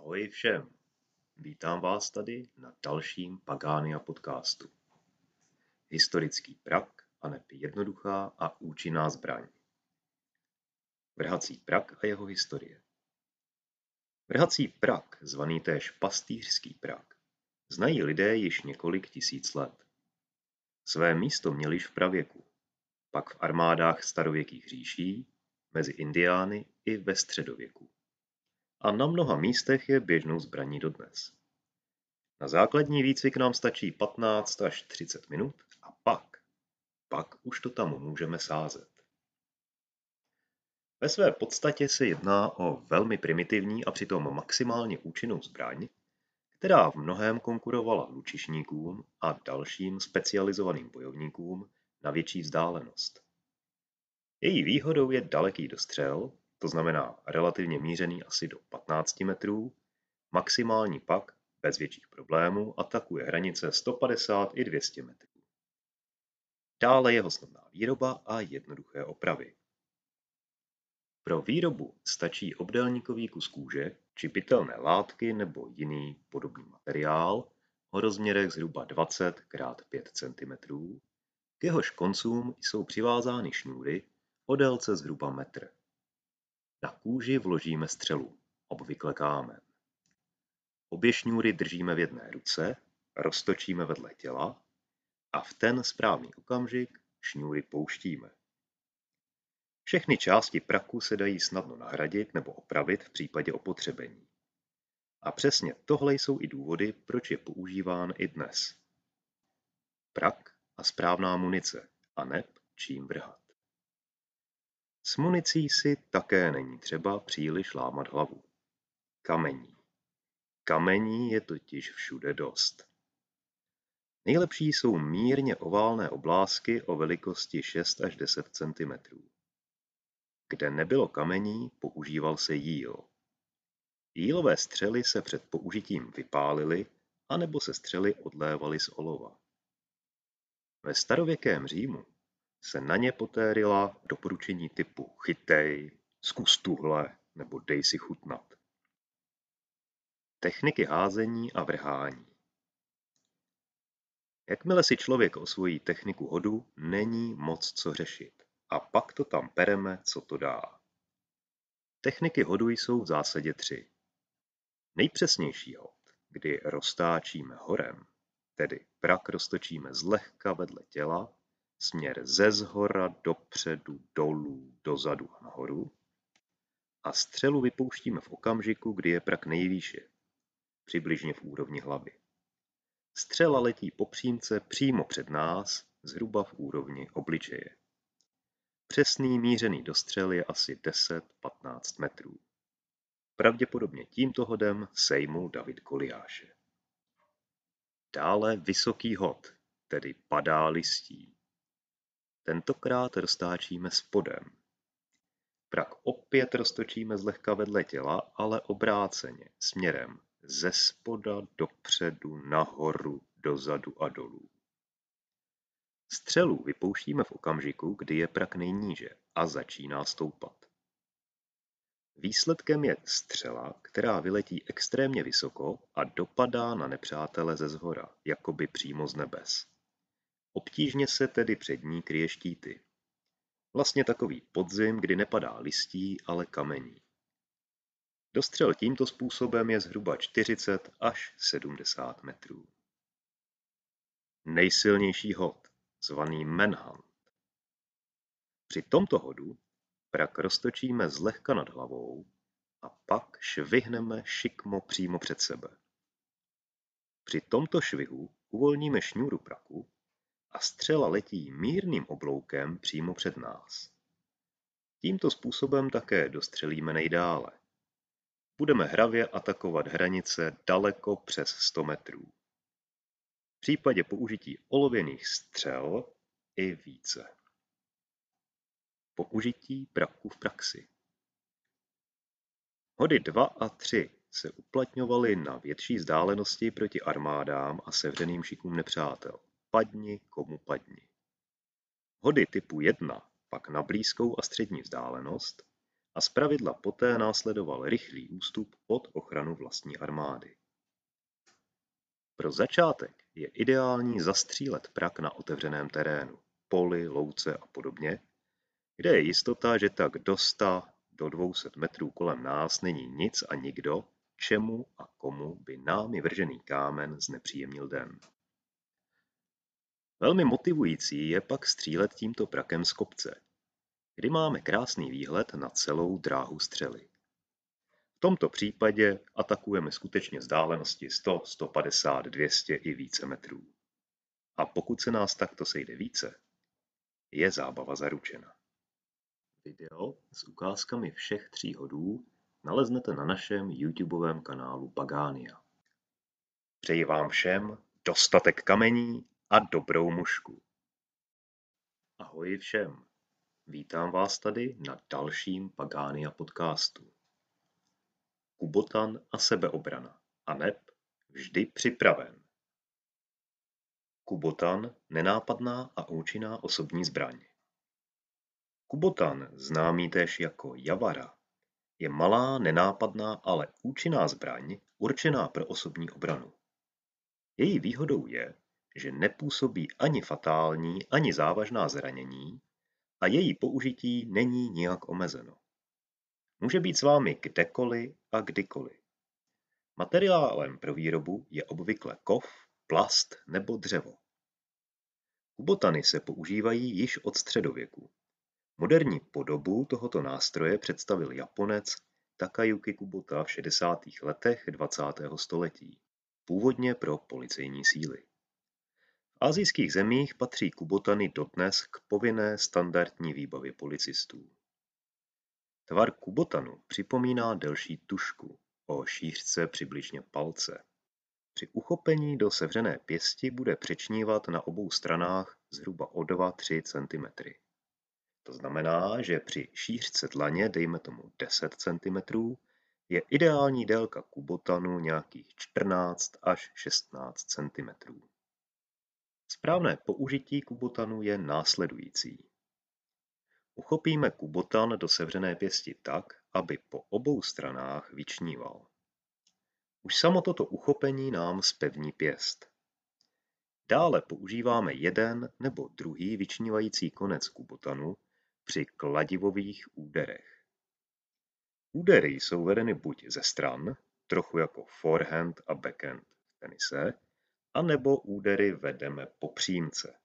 Ahoj všem, vítám vás tady na dalším Pagánia podcastu. Historický prak a neb jednoduchá a účinná zbraň. Vrhací prak a jeho historie. Vrhací prak, zvaný též pastýřský prak, znají lidé již několik tisíc let. Své místo měli již v pravěku, pak v armádách starověkých říší, mezi indiány i ve středověku a na mnoha místech je běžnou zbraní dodnes. Na základní výcvik nám stačí 15 až 30 minut a pak, pak už to tam můžeme sázet. Ve své podstatě se jedná o velmi primitivní a přitom maximálně účinnou zbraň, která v mnohém konkurovala lučišníkům a dalším specializovaným bojovníkům na větší vzdálenost. Její výhodou je daleký dostřel, to znamená relativně mířený asi do 15 metrů, maximální pak bez větších problémů atakuje hranice 150 i 200 metrů. Dále jeho snadná výroba a jednoduché opravy. Pro výrobu stačí obdélníkový kus kůže či pitelné látky nebo jiný podobný materiál o rozměrech zhruba 20 x 5 cm. K jehož koncům jsou přivázány šňůry o délce zhruba metr. Na kůži vložíme střelu, obvykle kámen. Obě šňůry držíme v jedné ruce, roztočíme vedle těla a v ten správný okamžik šňůry pouštíme. Všechny části praku se dají snadno nahradit nebo opravit v případě opotřebení. A přesně tohle jsou i důvody, proč je používán i dnes. Prak a správná munice, a neb čím vrhat. S municí si také není třeba příliš lámat hlavu. Kamení. Kamení je totiž všude dost. Nejlepší jsou mírně oválné oblásky o velikosti 6 až 10 cm. Kde nebylo kamení, používal se jíl. Jílové střely se před použitím vypálily, anebo se střely odlévaly z olova. Ve starověkém Římu se na ně poté ryla doporučení typu chytej, zkus tuhle nebo dej si chutnat. Techniky házení a vrhání Jakmile si člověk osvojí techniku hodu, není moc co řešit. A pak to tam pereme, co to dá. Techniky hodu jsou v zásadě tři. Nejpřesnější hod, kdy roztáčíme horem, tedy prak roztočíme zlehka vedle těla, směr ze zhora dopředu, dolů, dozadu a nahoru a střelu vypouštíme v okamžiku, kdy je prak nejvýše, přibližně v úrovni hlavy. Střela letí po přímce přímo před nás, zhruba v úrovni obličeje. Přesný mířený dostřel je asi 10-15 metrů. Pravděpodobně tímto hodem sejmul David Goliáše. Dále vysoký hod, tedy padá listí. Tentokrát roztáčíme spodem. Prak opět roztočíme zlehka vedle těla, ale obráceně, směrem ze spoda dopředu, nahoru, dozadu a dolů. Střelu vypouštíme v okamžiku, kdy je prak nejníže a začíná stoupat. Výsledkem je střela, která vyletí extrémně vysoko a dopadá na nepřátele ze zhora, jakoby přímo z nebes. Obtížně se tedy před ní kryje štíty. Vlastně takový podzim, kdy nepadá listí, ale kamení. Dostřel tímto způsobem je zhruba 40 až 70 metrů. Nejsilnější hod, zvaný manhunt. Při tomto hodu prak roztočíme zlehka nad hlavou a pak švihneme šikmo přímo před sebe. Při tomto švihu uvolníme šňůru praku a střela letí mírným obloukem přímo před nás. Tímto způsobem také dostřelíme nejdále. Budeme hravě atakovat hranice daleko přes 100 metrů. V případě použití olověných střel i více. Použití praku v praxi. Hody 2 a 3 se uplatňovaly na větší vzdálenosti proti armádám a sevřeným šikům nepřátel padni komu padni. Hody typu 1 pak na blízkou a střední vzdálenost a zpravidla poté následoval rychlý ústup pod ochranu vlastní armády. Pro začátek je ideální zastřílet prak na otevřeném terénu, poli, louce a podobně, kde je jistota, že tak do 100 do 200 metrů kolem nás není nic a nikdo, čemu a komu by námi vržený kámen znepříjemnil den. Velmi motivující je pak střílet tímto prakem z kopce, kdy máme krásný výhled na celou dráhu střely. V tomto případě atakujeme skutečně vzdálenosti 100, 150, 200 i více metrů. A pokud se nás takto sejde více, je zábava zaručena. Video s ukázkami všech tří hodů naleznete na našem YouTubeovém kanálu Pagania. Přeji vám všem dostatek kamení a dobrou mušku. Ahoj všem, vítám vás tady na dalším Pagania podcastu. Kubotan a sebeobrana, a neb vždy připraven. Kubotan nenápadná a účinná osobní zbraň. Kubotan, známý též jako Javara, je malá, nenápadná, ale účinná zbraň určená pro osobní obranu. Její výhodou je, že nepůsobí ani fatální, ani závažná zranění a její použití není nijak omezeno. Může být s vámi kdekoliv a kdykoliv. Materiálem pro výrobu je obvykle kov, plast nebo dřevo. Kubotany se používají již od středověku. Moderní podobu tohoto nástroje představil Japonec Takayuki Kubota v 60. letech 20. století, původně pro policejní síly. V asijských zemích patří kubotany dodnes k povinné standardní výbavě policistů. Tvar kubotanu připomíná delší tušku o šířce přibližně palce. Při uchopení do sevřené pěsti bude přečnívat na obou stranách zhruba o 2-3 cm. To znamená, že při šířce dlaně, dejme tomu 10 cm, je ideální délka kubotanu nějakých 14 až 16 cm. Správné použití kubotanu je následující. Uchopíme kubotan do sevřené pěsti tak, aby po obou stranách vyčníval. Už samo toto uchopení nám spevní pěst. Dále používáme jeden nebo druhý vyčnívající konec kubotanu při kladivových úderech. Údery jsou vedeny buď ze stran, trochu jako forehand a backhand v tenise, anebo údery vedeme po přímce.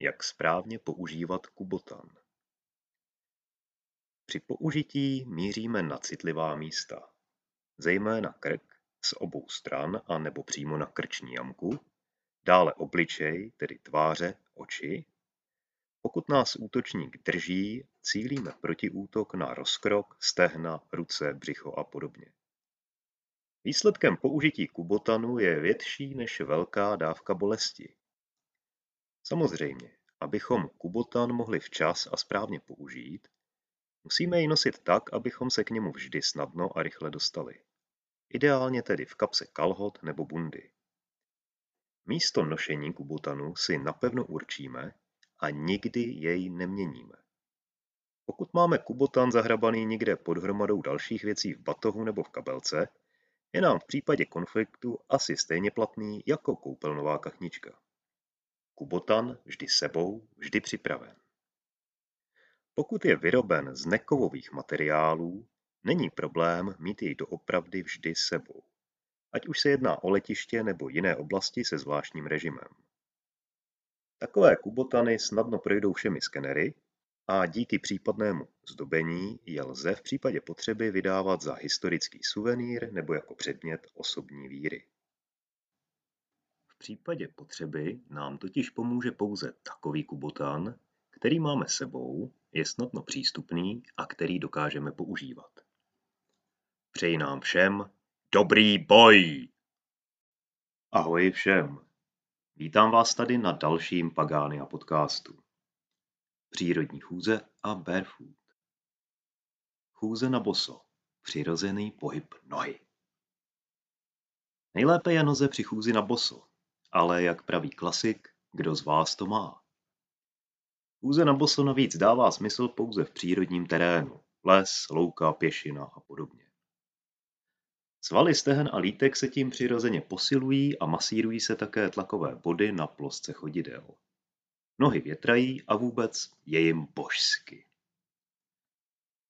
Jak správně používat kubotan? Při použití míříme na citlivá místa, zejména krk z obou stran a nebo přímo na krční jamku, dále obličej, tedy tváře, oči pokud nás útočník drží, cílíme protiútok na rozkrok, stehna, ruce, břicho a podobně. Výsledkem použití kubotanu je větší než velká dávka bolesti. Samozřejmě, abychom kubotan mohli včas a správně použít, musíme ji nosit tak, abychom se k němu vždy snadno a rychle dostali. Ideálně tedy v kapse kalhot nebo bundy. Místo nošení kubotanu si napevno určíme, a nikdy jej neměníme. Pokud máme kubotan zahrabaný někde pod hromadou dalších věcí v batohu nebo v kabelce, je nám v případě konfliktu asi stejně platný jako koupelnová kachnička. Kubotan vždy sebou, vždy připraven. Pokud je vyroben z nekovových materiálů, není problém mít jej doopravdy vždy sebou, ať už se jedná o letiště nebo jiné oblasti se zvláštním režimem. Takové kubotany snadno projdou všemi skenery a díky případnému zdobení je lze v případě potřeby vydávat za historický suvenýr nebo jako předmět osobní víry. V případě potřeby nám totiž pomůže pouze takový kubotan, který máme sebou, je snadno přístupný a který dokážeme používat. Přeji nám všem dobrý boj! Ahoj všem! Vítám vás tady na dalším Pagánia podcastu. Přírodní chůze a barefoot. Chůze na boso. Přirozený pohyb nohy. Nejlépe je noze při chůzi na boso, ale jak praví klasik, kdo z vás to má? Chůze na boso navíc dává smysl pouze v přírodním terénu, les, louka, pěšina a podobně. Svaly stehen a lítek se tím přirozeně posilují a masírují se také tlakové body na plosce chodidel. Nohy větrají a vůbec je jim božsky.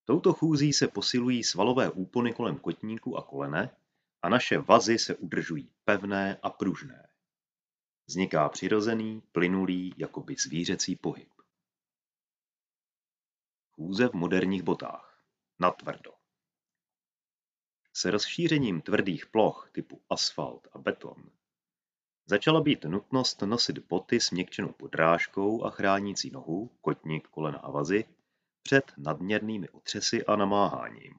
Touto chůzí se posilují svalové úpony kolem kotníku a kolene a naše vazy se udržují pevné a pružné. Vzniká přirozený, plynulý, jakoby zvířecí pohyb. Chůze v moderních botách. Natvrdo. S rozšířením tvrdých ploch typu asfalt a beton začala být nutnost nosit boty s měkčenou podrážkou a chránící nohu, kotník, kolena a vazy před nadměrnými otřesy a namáháním.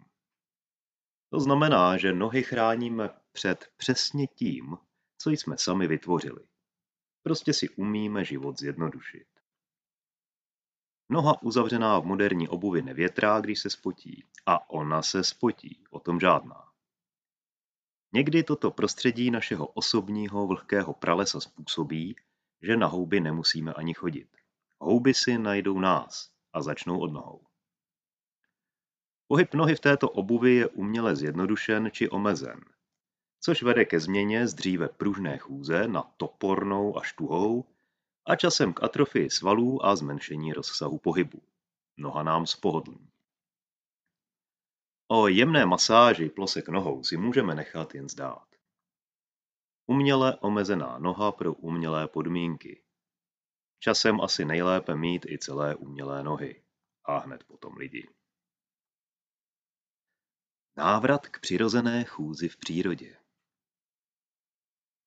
To znamená, že nohy chráníme před přesně tím, co jsme sami vytvořili. Prostě si umíme život zjednodušit. Noha uzavřená v moderní obuvi nevětrá, když se spotí. A ona se spotí, o tom žádná. Někdy toto prostředí našeho osobního vlhkého pralesa způsobí, že na houby nemusíme ani chodit. Houby si najdou nás a začnou od nohou. Pohyb nohy v této obuvi je uměle zjednodušen či omezen, což vede ke změně z dříve pružné chůze na topornou a štuhou a časem k atrofii svalů a zmenšení rozsahu pohybu. Noha nám spohodlní. O jemné masáži plosek nohou si můžeme nechat jen zdát. Uměle omezená noha pro umělé podmínky. Časem asi nejlépe mít i celé umělé nohy. A hned potom lidi. Návrat k přirozené chůzi v přírodě.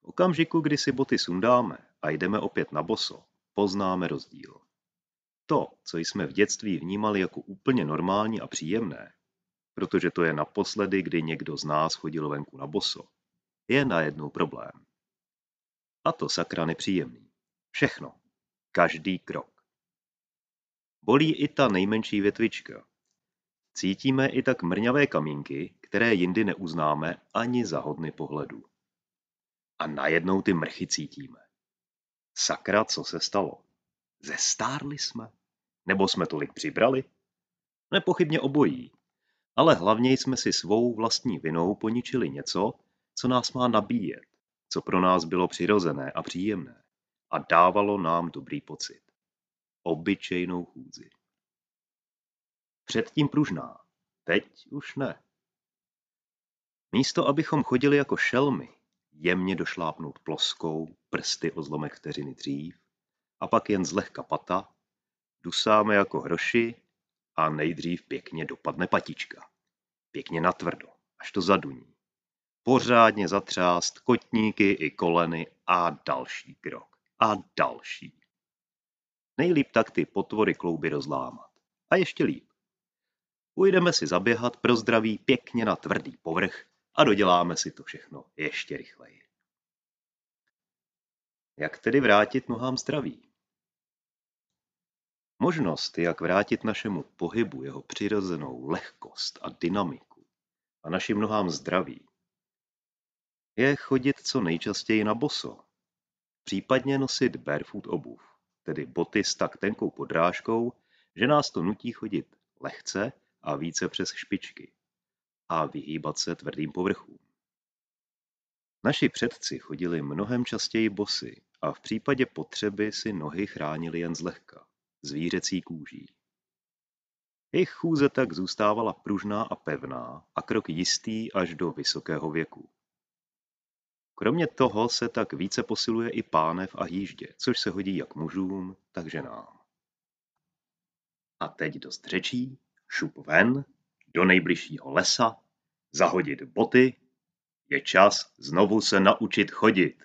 V okamžiku, kdy si boty sundáme a jdeme opět na boso, poznáme rozdíl. To, co jsme v dětství vnímali jako úplně normální a příjemné, protože to je naposledy, kdy někdo z nás chodil venku na boso, je najednou problém. A to sakra nepříjemný. Všechno. Každý krok. Bolí i ta nejmenší větvička. Cítíme i tak mrňavé kamínky, které jindy neuznáme ani za hodny pohledu. A najednou ty mrchy cítíme. Sakra, co se stalo? Zestárli jsme? Nebo jsme tolik přibrali? Nepochybně obojí. Ale hlavně jsme si svou vlastní vinou poničili něco, co nás má nabíjet, co pro nás bylo přirozené a příjemné a dávalo nám dobrý pocit. Obyčejnou chůzi. Předtím pružná, teď už ne. Místo, abychom chodili jako šelmy, jemně došlápnout ploskou, prsty o zlomek vteřiny dřív, a pak jen zlehka pata, dusáme jako hroši a nejdřív pěkně dopadne patička. Pěkně natvrdo, až to zaduní. Pořádně zatřást kotníky i koleny a další krok. A další. Nejlíp tak ty potvory klouby rozlámat. A ještě líp. Půjdeme si zaběhat pro zdraví pěkně na tvrdý povrch a doděláme si to všechno ještě rychleji. Jak tedy vrátit nohám zdraví? Možnost, jak vrátit našemu pohybu jeho přirozenou lehkost a dynamiku a našim nohám zdraví, je chodit co nejčastěji na boso, případně nosit barefoot obuv, tedy boty s tak tenkou podrážkou, že nás to nutí chodit lehce a více přes špičky a vyhýbat se tvrdým povrchům. Naši předci chodili mnohem častěji bosy a v případě potřeby si nohy chránili jen zlehka, zvířecí kůží. Jejich chůze tak zůstávala pružná a pevná a krok jistý až do vysokého věku. Kromě toho se tak více posiluje i pánev a jíždě, což se hodí jak mužům, tak ženám. A teď dost řečí, šup ven, do nejbližšího lesa, zahodit boty, je čas znovu se naučit chodit.